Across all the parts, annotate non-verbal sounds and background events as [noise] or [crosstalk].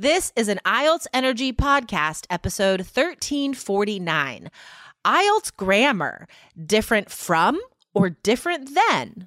This is an IELTS Energy Podcast, episode 1349. IELTS grammar, different from or different than?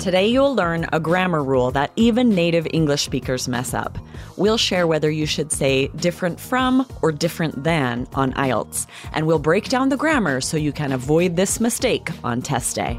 Today, you'll learn a grammar rule that even native English speakers mess up. We'll share whether you should say different from or different than on IELTS, and we'll break down the grammar so you can avoid this mistake on test day.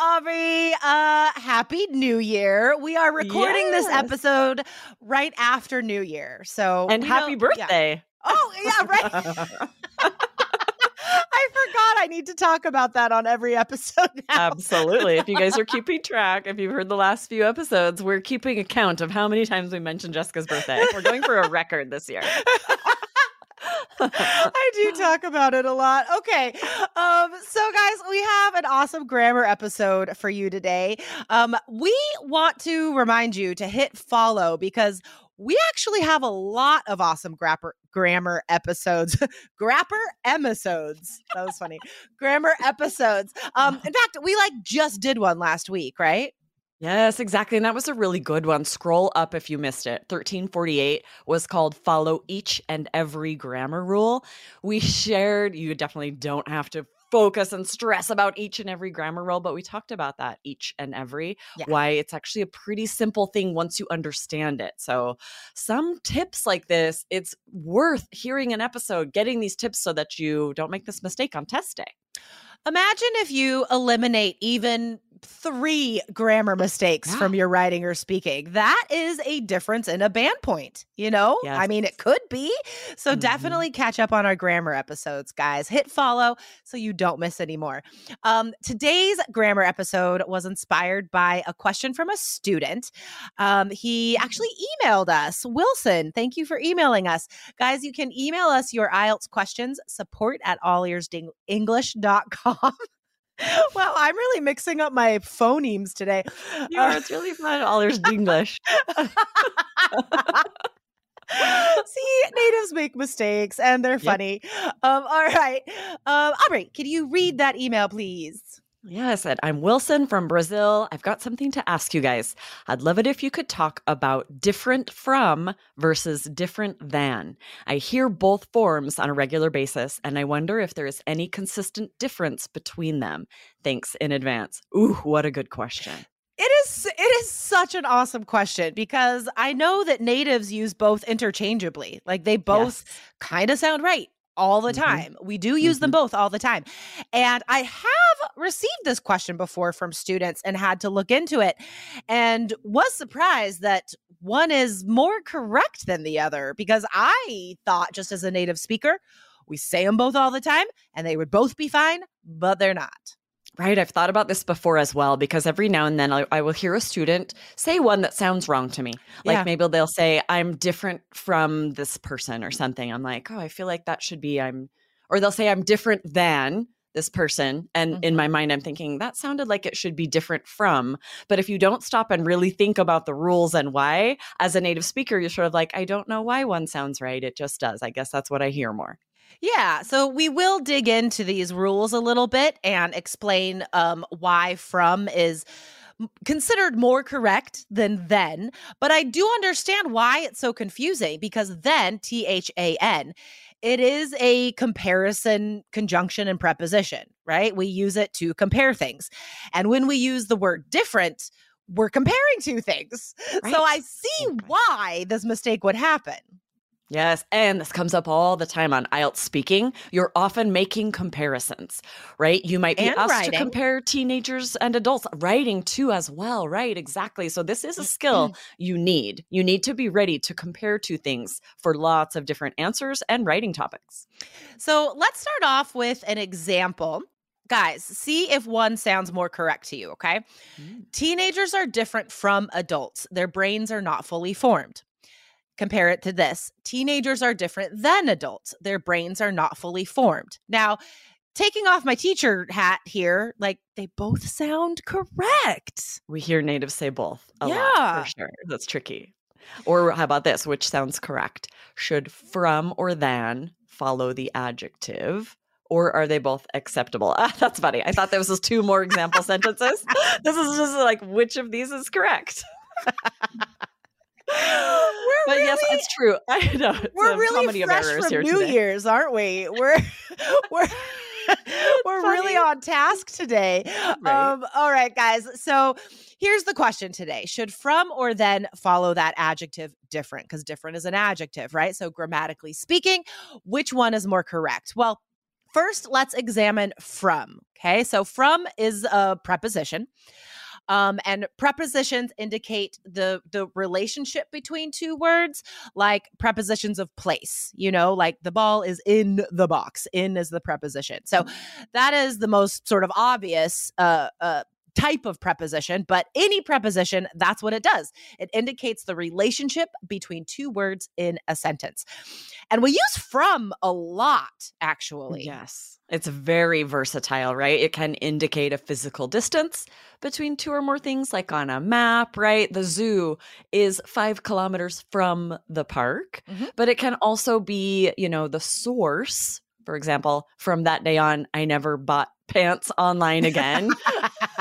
Aubrey. Uh, happy New Year. We are recording this episode right after New Year. So And happy don't- yeah. birthday! Oh, yeah, right. [laughs] [laughs] I forgot I need to talk about that on every episode [laughs] now. Absolutely. If you guys are keeping track, if you've heard the last few episodes, we're keeping account of how many times we mentioned Jessica's birthday. We're going for a record this year. I do talk about it a lot. Okay. Um, so guys, we have an awesome grammar episode for you today. Um, we want to remind you to hit follow because we actually have a lot of awesome grapper, grammar episodes. [laughs] Grapper episodes. That was funny. [laughs] grammar episodes. Um, in fact, we like just did one last week, right? Yes, exactly. And that was a really good one. Scroll up if you missed it. 1348 was called Follow Each and Every Grammar Rule. We shared, you definitely don't have to focus and stress about each and every grammar rule, but we talked about that each and every, Yeah. why it's actually a pretty simple thing once you understand it. So, some tips like this, it's worth hearing an episode, getting these tips so that you don't make this mistake on test day. Imagine if you eliminate even three grammar mistakes Yeah. from your writing or speaking. That is a difference in a band point, you know? I mean, it could be. So Mhm. definitely catch up on our grammar episodes, guys. Hit follow so you don't miss any more. Um, today's grammar episode was inspired by a question from a student. Um, he actually emailed us. Wilson, thank you for emailing us. Guys, you can email us your IELTS questions, support at allearsenglish.com. [laughs] [laughs] wow, I'm really mixing up my phonemes today. You are, it's really fun. All there's English. [laughs] See, natives make mistakes and they're Yep. funny. Um, all right. Um, Aubrey, can you read that email, please? Yeah, I said, I'm Wilson from Brazil. I've got something to ask you guys. I'd love it if you could talk about different from versus different than. I hear both forms on a regular basis, and I wonder if there is any consistent difference between them. Thanks in advance. Ooh, what a good question. It is it is such an awesome question because I know that natives use both interchangeably. Like they both Yes. kind of sound right all the Mhm. time. We do use them both all the time. And I have received this question before from students and had to look into it and was surprised that one is more correct than the other because I thought just as a native speaker, we say them both all the time and they would both be fine, but they're not. Right. I've thought about this before as well because every now and then I, I will hear a student say one that sounds wrong to me. Like Yeah. maybe they'll say, I'm different from this person or something. I'm like, oh, I feel like that should be I'm, or they'll say, I'm different than this person. And in Mhm. my mind, I'm thinking that sounded like it should be different from. But if you don't stop and really think about the rules and why, as a native speaker, you're sort of like, I don't know why one sounds right. It just does. I guess that's what I hear more. Yeah, so we will dig into these rules a little bit and explain um, why from is considered more correct than then. But I do understand why it's so confusing because then, T H A N, it is a comparison conjunction and preposition, right? We use it to compare things. And when we use the word different, we're comparing two things. [laughs] Right. So I see why this mistake would happen. Yes, and this comes up all the time on IELTS speaking. You're often making comparisons, right? You might be And asked writing. to compare teenagers and adults, writing too as well, right? Exactly. So this is a mm-hmm. skill you need. You need to be ready to compare two things for lots of different answers and writing topics. So let's start off with an example. Guys, see if one sounds more correct to you, okay? Mm. Teenagers are different from adults. Their brains are not fully formed. Compare it to this teenagers are different than adults. Their brains are not fully formed. Now, taking off my teacher hat here, like they both sound correct. We hear natives say both a lot Yeah. for sure. That's tricky. Or how about this, which sounds correct? Should from or than follow the adjective? Or are they both acceptable? Ah, [laughs] that's funny. I thought there was just two more example sentences. [laughs] This is just like which of these is correct? [laughs] But yes, it's true. [laughs] I know. We're really fresh from New today. Year's, aren't we? We're [laughs] we're [laughs] we're really on task today. Right. Um, all right, guys. So here's the question today: Should from or then follow that adjective different? Because different is an adjective, right? So grammatically speaking, which one is more correct? Well. First, let's examine from. Okay, so from is a preposition. Um, and prepositions indicate the the relationship between two words, like prepositions of place. You know, like the ball is in the box. In is the preposition. So that is the most sort of obvious uh, uh, type of preposition. But any preposition, that's what it does. It indicates the relationship between two words in a sentence, and we use from a lot, actually. Yes. It's very versatile, right? It can indicate a physical distance between two or more things, like on a map, right? The zoo is five kilometers from the park, Mhm. but it can also be, you know, the source. For example, from that day on, I never bought [laughs] pants online again. [laughs]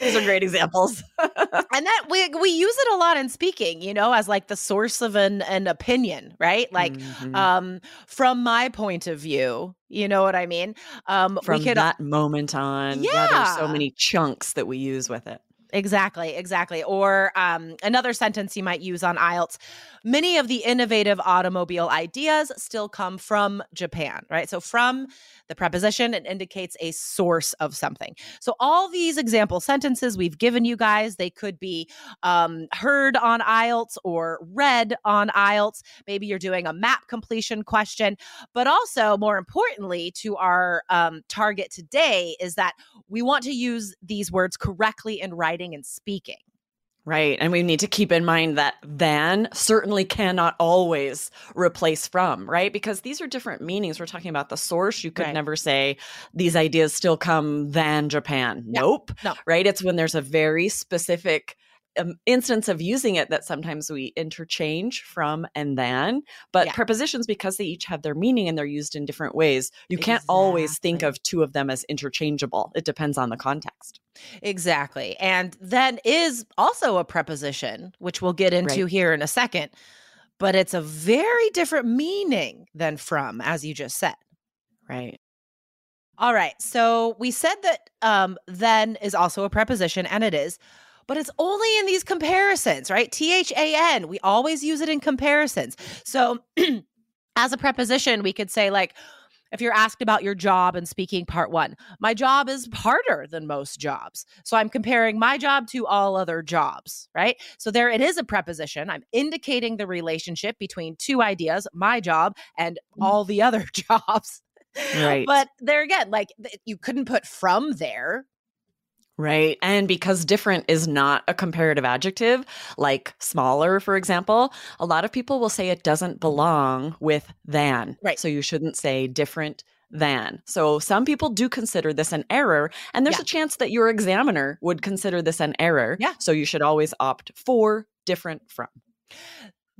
These are great examples. [laughs] and that we we use it a lot in speaking, you know, as like the source of an an opinion, right? Like Mhm. um from my point of view, you know what I mean? Um from we could that moment on, yeah, there's so many chunks that we use with it. Exactly, exactly. Or um, another sentence you might use on IELTS many of the innovative automobile ideas still come from Japan, right? So, from the preposition, it indicates a source of something. So, all these example sentences we've given you guys, they could be um, heard on IELTS or read on IELTS. Maybe you're doing a map completion question. But also, more importantly, to our um, target today, is that we want to use these words correctly in writing and speaking. Right. And we need to keep in mind that than certainly cannot always replace from, right? Because these are different meanings. We're talking about the source. You could Right. never say these ideas still come than Japan. No, nope. no. Right. It's when there's a very specific um, instance of using it that sometimes we interchange from and then, But Yeah. prepositions, because they each have their meaning and they're used in different ways, you can't always think of two of them as interchangeable. It depends on the context. Exactly. And then is also a preposition, which we'll get into Right. here in a second, but it's a very different meaning than from, as you just said. Right. All right. So we said that um, then is also a preposition, and it is, but it's only in these comparisons, right? T H A N. We always use it in comparisons. So [clears throat] as a preposition, we could say, like, if you're asked about your job and speaking part one, my job is harder than most jobs. So I'm comparing my job to all other jobs, right? So there it is a preposition. I'm indicating the relationship between two ideas, my job and mm. all the other [laughs] jobs. Right. But there again, like you couldn't put from there. Right. And because different is not a comparative adjective, like smaller, for example, a lot of people will say it doesn't belong with than. Right. So you shouldn't say different than. So some people do consider this an error. And there's Yeah. a chance that your examiner would consider this an error. Yeah. So you should always opt for different from.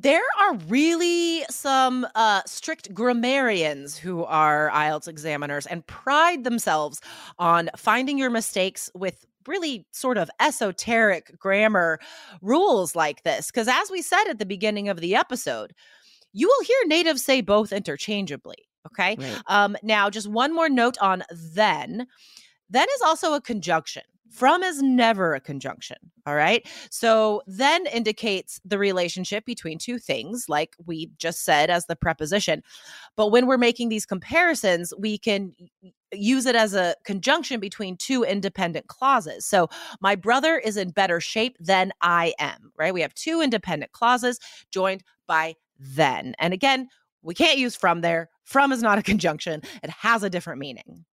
There are really some uh, strict grammarians who are IELTS examiners and pride themselves on finding your mistakes with really sort of esoteric grammar rules like this. Because as we said at the beginning of the episode, you will hear natives say both interchangeably. Okay. Right. Um, now, just one more note on then. Then is also a conjunction. From is never a conjunction. All right. So then indicates the relationship between two things, like we just said as the preposition. But when we're making these comparisons, we can use it as a conjunction between two independent clauses. So my brother is in better shape than I am, right? We have two independent clauses joined by then. And again, we can't use from there. From is not a conjunction, it has a different meaning.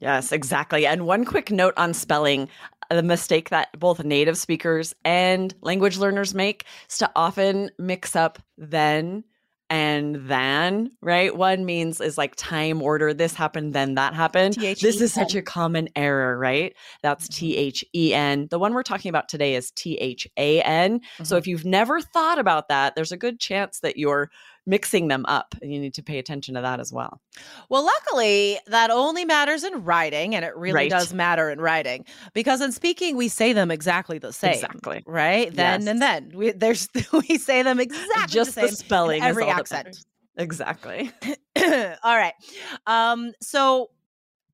Yes, exactly. And one quick note on spelling the mistake that both native speakers and language learners make is to often mix up then and than, right? One means is like time order. This happened, then that happened. This is such a common error, right? That's T H E N. The one we're talking about today is T H A N. So Mhm. if you've never thought about that, there's a good chance that you're mixing them up and you need to pay attention to that as well. Well, luckily, that only matters in writing, and it really Right. does matter in writing because in speaking, we say them exactly the same. Exactly. Right? Then Yes. and then. We, there's, [laughs] we say them exactly Just the the spelling is every all accent. Exactly. [laughs] All right. Um, so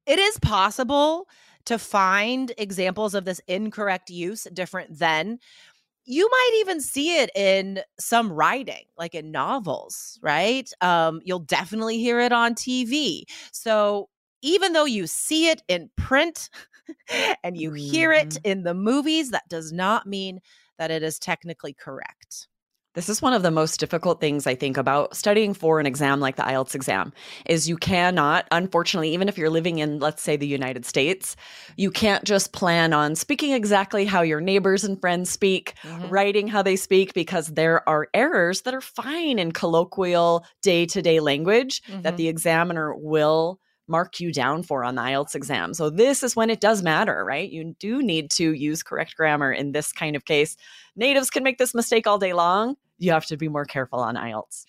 it is possible to find examples of this incorrect use different than you might even see it in some writing like in novels right? Um, you'll definitely hear it on tv so even though you see it in print [laughs] and you hear it Mhm. in the movies that does not mean that it is technically correct This is one of the most difficult things I think about studying for an exam like the IELTS exam is you cannot unfortunately even if you're living in let's say the United States you can't just plan on speaking exactly how your neighbors and friends speak Mhm. writing how they speak because there are errors that are fine in colloquial day-to-day language that Mhm. the examiner will mark you down for on the IELTS exam. So this is when it does matter, right? You do need to use correct grammar in this kind of case. Natives can make this mistake all day long. You have to be more careful on IELTS.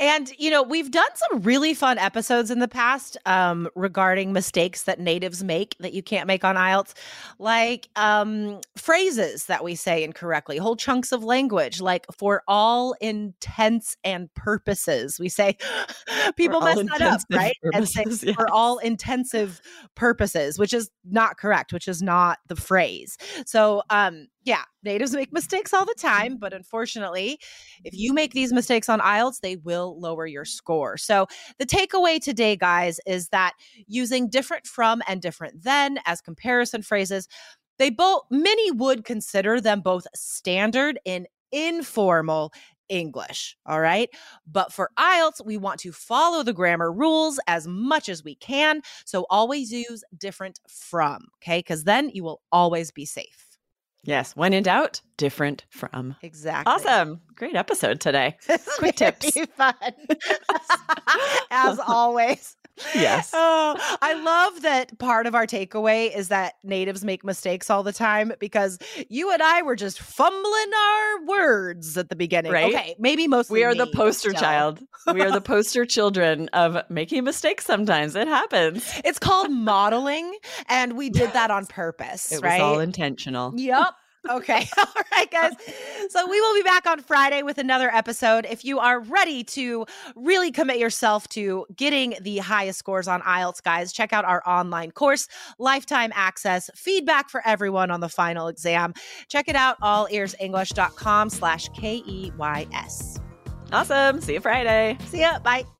And, you know, we've done some really fun episodes in the past um, regarding mistakes that natives make that you can't make on IELTS, like um, phrases that we say incorrectly, whole chunks of language, like for all intents and purposes. We say, [gasps] people mess that up, right? And say, purposes, for all intensive purposes, which is not correct, which is not the phrase. So, um, yeah, natives make mistakes all the time, but unfortunately, if you make these mistakes on IELTS, they will lower your score. So, the takeaway today, guys, is that using different from and different than as comparison phrases, they both, many would consider them both standard in informal English. All right. But for IELTS, we want to follow the grammar rules as much as we can. So, always use different from. Okay. Because then you will always be safe. Yes, when in doubt, different from. Exactly. Awesome. Great episode today. [laughs] Quick tips. fun. [laughs] As [laughs] always. Yes. Oh, I love that part of our takeaway is that natives make mistakes all the time because you and I were just fumbling our words at the beginning. Right? Okay, maybe mostly We are the poster still. child. We are the poster children of making mistakes sometimes. It happens. It's called modeling, and we did that on purpose, It right? was all intentional. Yep. Okay. [laughs] All right, guys. So we will be back on Friday with another episode. If you are ready to really commit yourself to getting the highest scores on IELTS, guys, check out our online course, Lifetime Access, feedback for everyone on the final exam. Check it out, allearsenglish.com slash K-E-Y-S. Awesome. See you Friday. See ya. Bye. Bye.